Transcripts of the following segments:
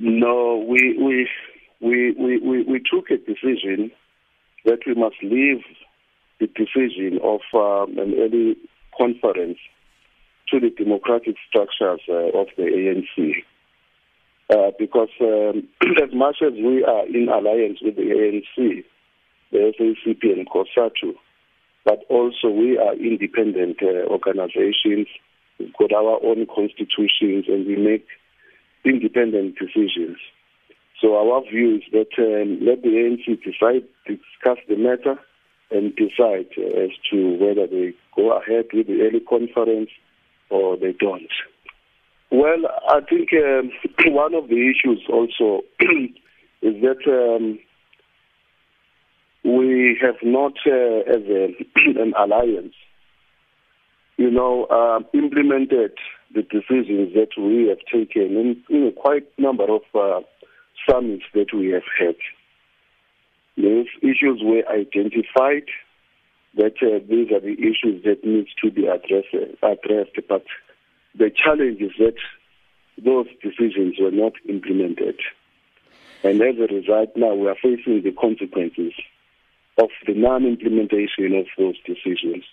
No, we we we we we, took a decision that we must leave the decision of um, an early conference to the democratic structures uh, of the ANC. Uh, because um, as much as we are in alliance with the ANC, the SACP and COSATU, but also we are independent uh, organizations, we've got our own constitutions and we make independent decisions. So our view is that um, let the ANC decide, discuss the matter and decide as to whether they go ahead with the early conference or they don't. Well, I think um, one of the issues also is that um, we have not, uh, as a, an alliance, you know, uh, implemented the decisions that we have taken in, in a quite number of uh, summits that we have had. These issues were identified that uh, these are the issues that need to be addressed, addressed, but the challenge is that those decisions were not implemented. And as a result, now we are facing the consequences of the non-implementation of those decisions.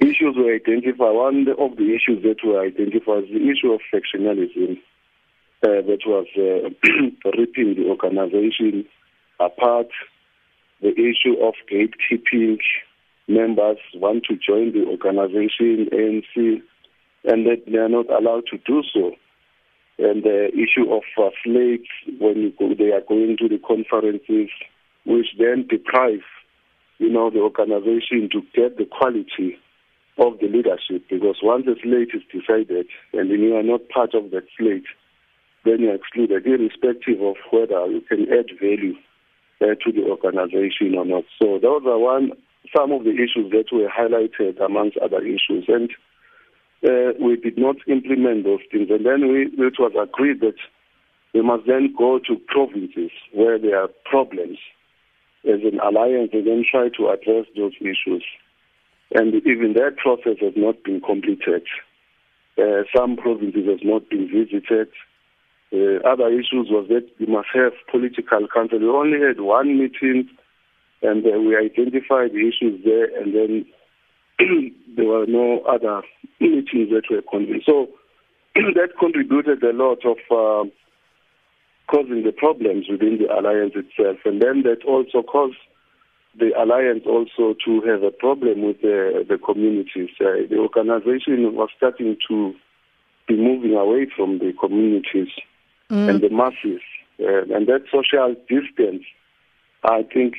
Issues were identified. One of the issues that were identified is the issue of factionalism uh, that was uh, ripping the organization apart. The issue of gatekeeping members want to join the organization, ANC, and that they are not allowed to do so. And the issue of uh, slates when go, they are going to the conferences, which then deprive, you know, the organization to get the quality of the leadership. Because once a slate is decided and then you are not part of that slate, then you're excluded, irrespective of whether you can add value uh, to the organization or not. So those are one some of the issues that were highlighted amongst other issues. And uh, we did not implement those things. And then we, it was agreed that we must then go to provinces where there are problems as an alliance and then try to address those issues. And even that process has not been completed. Uh, some provinces have not been visited. Uh, other issues was that we must have political council. We only had one meeting and uh, we identified the issues there and then there were no other meetings that were convened. So that contributed a lot of uh, causing the problems within the alliance itself. And then that also caused the alliance also to have a problem with the, the communities. Uh, the organization was starting to be moving away from the communities mm. and the masses. Uh, and that social distance, I think,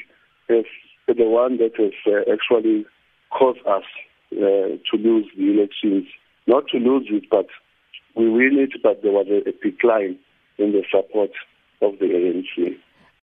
is the one that has uh, actually caused us uh, to lose the elections. Not to lose it, but we win it, but there was a, a decline in the support of the ANC.